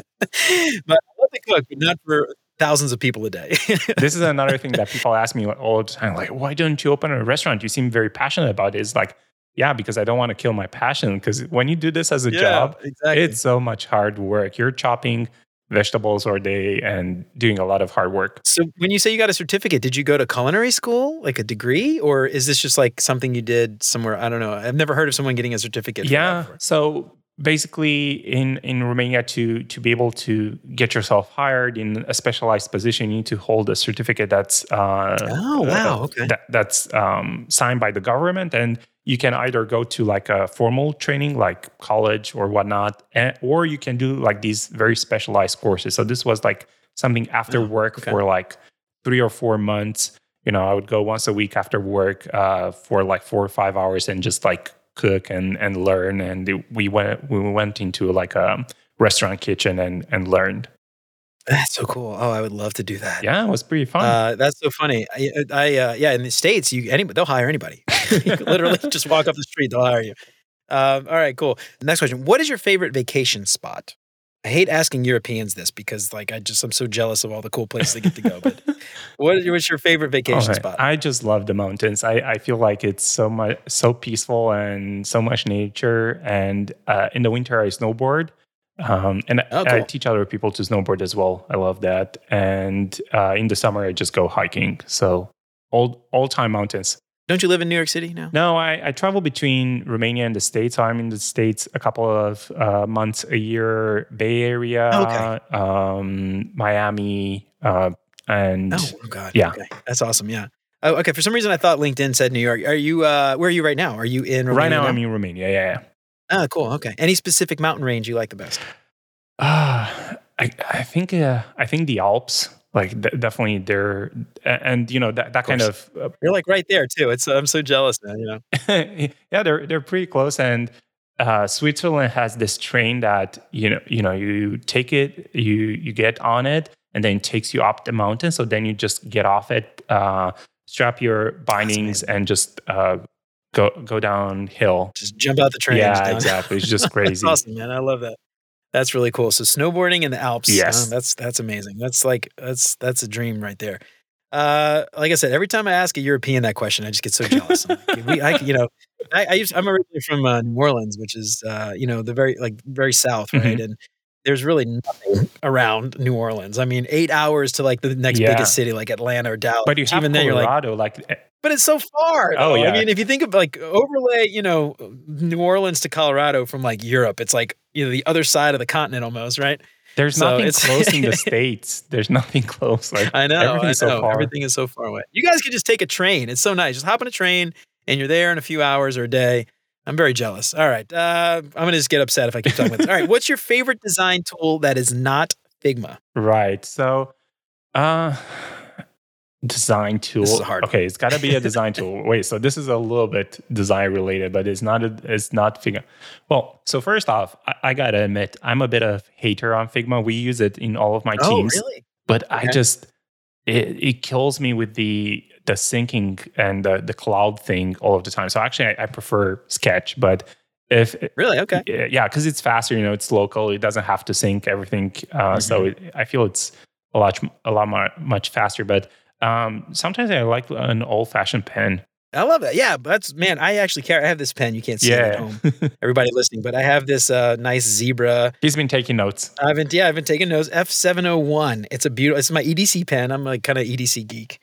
S2: but I love to cook, but not for thousands of people a day.
S1: this is another thing that people ask me all the time like, why don't you open a restaurant? You seem very passionate about it. It's like, yeah, because I don't want to kill my passion. Because when you do this as a job,
S2: exactly.
S1: it's so much hard work. You're chopping vegetables all day and doing a lot of hard work.
S2: So when you say you got a certificate, did you go to culinary school, like a degree, or is this just like something you did somewhere? I don't know. I've never heard of someone getting a certificate.
S1: yeah so basically in in romania to to be able to get yourself hired in a specialized position you need to hold a certificate that's uh
S2: Oh, wow,
S1: uh,
S2: okay.
S1: that, that's um signed by the government and you can either go to like a formal training like college or whatnot and, or you can do like these very specialized courses so this was like something after
S2: Oh,
S1: work
S2: okay.
S1: for like three or four months you know i would go once a week after work uh, for like four or five hours and just like cook and and learn and it- we went we went into like a restaurant kitchen and and learned
S2: That's so cool. Oh, I would love to do that.
S1: yeah it was pretty fun
S2: Uh, that's so funny. I, I uh, yeah, in the states, you anybody they'll hire anybody. literally just walk up the street, they'll hire you. Um, all right, cool. Next question: What is your favorite vacation spot? I hate asking Europeans this because, like, I just I'm so jealous of all the cool places they get to go. But what is what's your favorite vacation spot?
S1: I just love the mountains. I, I feel like it's so much so peaceful and so much nature. And uh, in the winter, I snowboard, um, and
S2: Oh,
S1: I
S2: cool.
S1: teach other people to snowboard as well. I love that. And uh, in the summer, I just go hiking. So all all time mountains.
S2: Don't you live in New York City now?
S1: No, I, I travel between Romania and the States. So I'm in the States a couple of uh, months a year, Bay Area,
S2: Okay.
S1: um, Miami, uh, and
S2: Oh, oh God.
S1: Yeah.
S2: Okay. That's awesome. Yeah. Oh, okay. For some reason, I thought LinkedIn said New York. Are you? Uh, where are you right now? Are you in?
S1: right
S2: Romania
S1: now I'm in Romania. Yeah, yeah.
S2: Oh, cool. Okay. Any specific mountain range you like the best?
S1: Uh, I I think uh, I think the Alps like de- definitely they're and you know that that kind of uh,
S2: You're like right there too. It's I'm so jealous, man. You know.
S1: yeah they're they're pretty close and uh, Switzerland has this train that you know you know you take it you you get on it and then it takes you up the mountain so then you just get off it uh, strap your bindings and just uh, go go downhill
S2: Just jump out the train.
S1: yeah exactly it's just crazy
S2: awesome, man. I love that. That's really cool. So snowboarding in the Alps.
S1: Yes.
S2: uh, that's that's amazing. That's like that's that's a dream right there. Uh, like I said, every time I ask a European that question, I just get so jealous. Like, we, I, you know, I, I used, I'm originally from uh, New Orleans, which is, uh, you know, the very like very south,
S1: Mm-hmm.
S2: right? And there's really nothing around New Orleans. I mean, eight hours to like the next
S1: Yeah.
S2: biggest city, like Atlanta or Dallas.
S1: but you have
S2: even then, you're like,
S1: Colorado like eh,
S2: but it's so far.
S1: Oh, yeah.
S2: I mean, if you think of like overlay, you know, New Orleans to Colorado from like Europe, it's like you know the other side of the continent almost, right?
S1: There's
S2: So
S1: nothing close in the states. There's nothing close. Like
S2: I know.
S1: everything's
S2: I
S1: so
S2: know.
S1: far.
S2: Everything is so far away. You guys could just take a train. It's so nice. Just hop on a train and you're there in a few hours or a day. I'm very jealous. All right. Uh, I'm going to just get upset if I keep talking about this. All right. What's your favorite design tool that is not Figma?
S1: Right. So, uh, design tool.
S2: This is hard
S1: okay, it's got to be a design tool. Wait, so this is a little bit design related, but it's not. A, it's not Figma. Well, so first off, I, I gotta admit, I'm a bit of hater on Figma. We use it in all of my
S2: Oh,
S1: teams,
S2: really?
S1: but I just it, it kills me with the the syncing and the the cloud thing all of the time. So actually, I, I prefer Sketch, but if
S2: Really? Okay.
S1: yeah, yeah, because it's faster. You know, it's local. It doesn't have to sync everything. Uh, So it, I feel it's a lot a lot more much faster. But um, sometimes I like an old fashioned pen.
S2: I love that. Yeah, that's man. I actually carry. I have this pen. You can't see it at home. Everybody listening, but I have this uh, nice zebra.
S1: He's been taking notes.
S2: I've been yeah, I've been taking notes. F seven hundred one. It's a beautiful. It's my EDC pen. I'm like kind of EDC geek.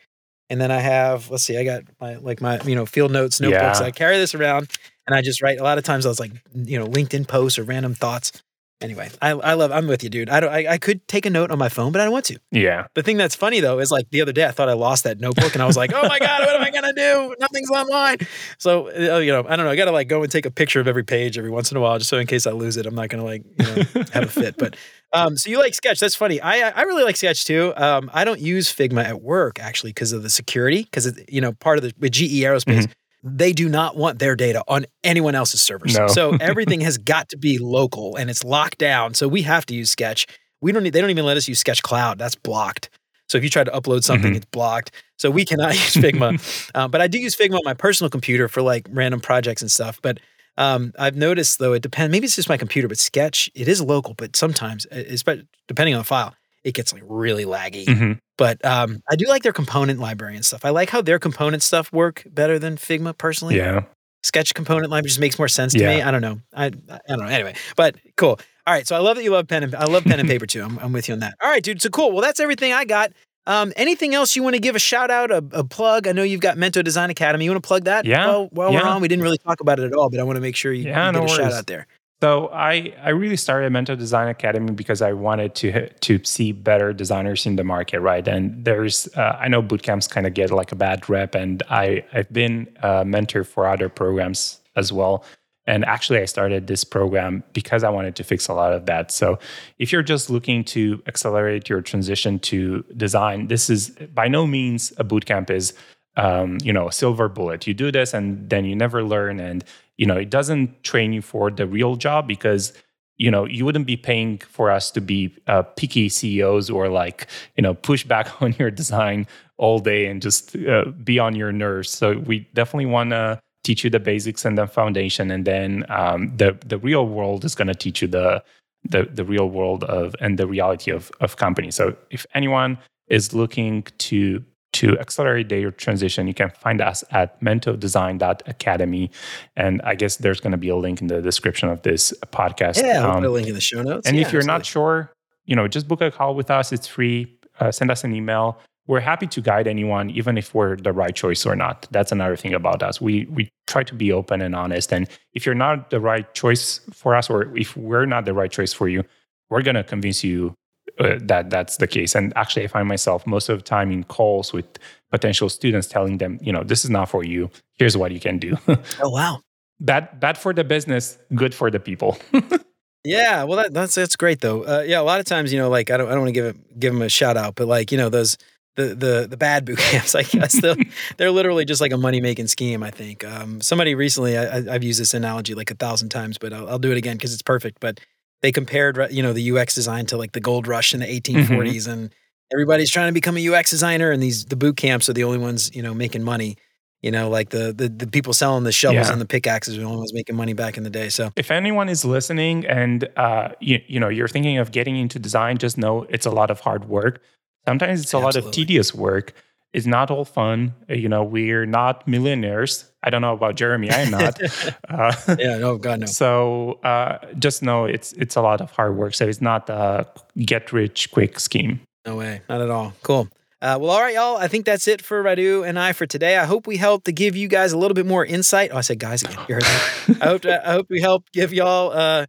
S2: And then I have let's see, I got my like my you know field notes notebooks. Yeah. I carry this around and I just write. A lot of times I was like you know LinkedIn posts or random thoughts anyway, I, I love. I'm with you, dude. I don't. I, I could take a note on my phone, but I don't want to.
S1: Yeah.
S2: The thing that's funny though is like the other day I thought I lost that notebook, and I was like, oh my god, what am I gonna do? Nothing's online. So uh, you know, I don't know. I gotta like go and take a picture of every page every once in a while, just so in case I lose it, I'm not gonna like you know have a fit. But um, so you like Sketch? That's funny. I I really like Sketch too. Um, I don't use Figma at work actually because of the security. Because it's you know, part of the with GE Aerospace. Mm-hmm they do not want their data on anyone else's servers. No. so everything has got to be local and it's locked down. So we have to use Sketch. We don't need, they don't even let us use Sketch Cloud. That's blocked. So if you try to upload something, mm-hmm. it's blocked. So we cannot use Figma. um, but I do use Figma on my personal computer for like random projects and stuff. But um, I've noticed though, it depends. Maybe it's just my computer, but Sketch, it is local, but sometimes, depending on the file, it gets like really laggy. Mm-hmm. But um, I do like their component library and stuff. I like how their component stuff work better than Figma personally.
S1: Yeah.
S2: Sketch component library just makes more sense to yeah. me. I don't know. I I don't know. Anyway, but cool. All right. So I love that you love pen and I love pen and paper too. I'm, I'm with you on that. All right, dude. So cool. Well, that's everything I got. Um, anything else you want to give a shout out, a, a, plug? I know you've got Mento Design Academy. You want to plug that?
S1: Yeah.
S2: While, while
S1: yeah.
S2: we're on, we didn't really talk about it at all, but I want to make sure you, yeah, you no get a worries. shout out there.
S1: So I, I really started Mento Design Academy because I wanted to to see better designers in the market, right? And there's uh, I know bootcamps kind of get like a bad rep, and I I've been a mentor for other programs as well. And actually, I started this program because I wanted to fix a lot of that. So, if you're just looking to accelerate your transition to design, this is by no means a bootcamp is um, you know, a silver bullet. You do this and then you never learn. And, you know, it doesn't train you for the real job because, you know, you wouldn't be paying for us to be uh, picky CEOs or like, you know, push back on your design all day and just uh, be on your nerves. So we definitely want to teach you the basics and the foundation. And then um, the, the real world is going to teach you the, the, the real world of and the reality of, of companies. So if anyone is looking to to accelerate their transition, you can find us at mentodesign.academy. And I guess there's going to be a link in the description of this podcast.
S2: Yeah, I'll put a um, link in the show notes.
S1: And
S2: yeah,
S1: if you're absolutely. not sure, you know, just book a call with us. It's free. Uh, send us an email. We're happy to guide anyone, even if we're the right choice or not. That's another thing about us. We we try to be open and honest. And if you're not the right choice for us, or if we're not the right choice for you, we're gonna convince you uh, that that's the case. And actually, I find myself most of the time in calls with potential students telling them, you know, this is not for you. Here's what you can do.
S2: oh wow!
S1: Bad bad for the business, good for the people.
S2: yeah, well, that, that's that's great though. Uh, yeah, a lot of times, you know, like I don't I don't want to give it, give them a shout out, but like you know those the the the bad boot camps. I guess they're, they're literally just like a money making scheme. I think um, somebody recently I, have used this analogy like a thousand times, but I'll, I'll do it again because it's perfect. But they compared you know the UX design to like the gold rush in the 1840s mm-hmm. and everybody's trying to become a UX designer and these the boot camps are the only ones you know making money you know like the the, the people selling the shovels yeah. and the pickaxes are the only ones making money back in the day so
S1: if anyone is listening and uh you, you know you're thinking of getting into design just know it's a lot of hard work sometimes it's a Absolutely. lot of tedious work it's not all fun. Uh, you know, we're not millionaires. I don't know about Jeremy. I am not.
S2: uh, yeah, no, God no.
S1: So uh, just know it's it's a lot of hard work. So it's not a get rich quick scheme.
S2: No way, not at all. Cool. Uh, well, all right, y'all. I think that's it for Radu and I for today. I hope we helped to give you guys a little bit more insight. Oh, I said guys again. You heard that? I hope I hope we help give y'all. Uh,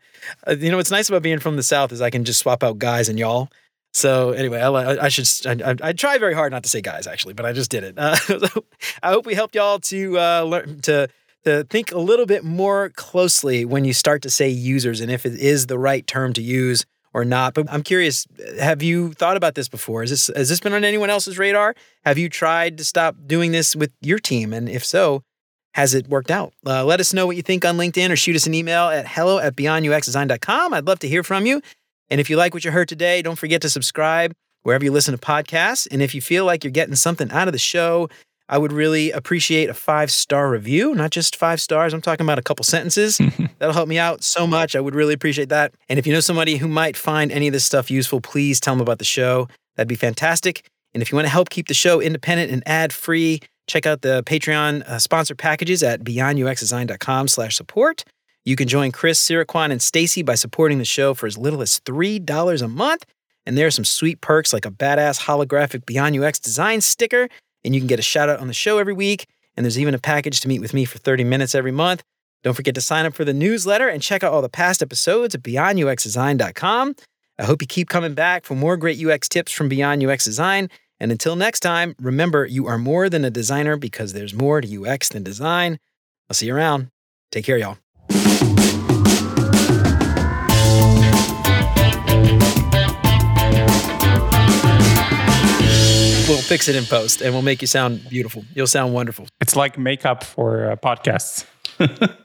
S2: uh, you know, what's nice about being from the South is I can just swap out guys and y'all. So anyway, I, I should I, I, try very hard not to say guys actually, but I just did it. Uh, I hope we helped y'all to uh, learn to to think a little bit more closely when you start to say users and if it is the right term to use or not. But I'm curious, have you thought about this before? Is this has this been on anyone else's radar? Have you tried to stop doing this with your team? And if so, has it worked out? Uh, let us know what you think on LinkedIn or shoot us an email at hello at beyonduxdesign.com. I'd love to hear from you. And if you like what you heard today, don't forget to subscribe wherever you listen to podcasts. And if you feel like you're getting something out of the show, I would really appreciate a five star review, not just five stars. I'm talking about a couple sentences. That'll help me out so much. I would really appreciate that. And if you know somebody who might find any of this stuff useful, please tell them about the show. that'd be fantastic. And if you want to help keep the show independent and ad free, check out the Patreon uh, sponsor packages at beyonduxdesign.com slash support. You can join Chris, Siraquan, and Stacy by supporting the show for as little as $3 a month. And there are some sweet perks like a badass holographic Beyond UX design sticker, and you can get a shout out on the show every week. And there's even a package to meet with me for 30 minutes every month. Don't forget to sign up for the newsletter and check out all the past episodes at beyonduxdesign.com. I hope you keep coming back for more great UX tips from Beyond UX Design. And until next time, remember you are more than a designer because there's more to UX than design. I'll see you around. Take care, y'all. We'll fix it in post and we'll make you sound beautiful. You'll sound wonderful.
S1: It's like makeup for uh, podcasts.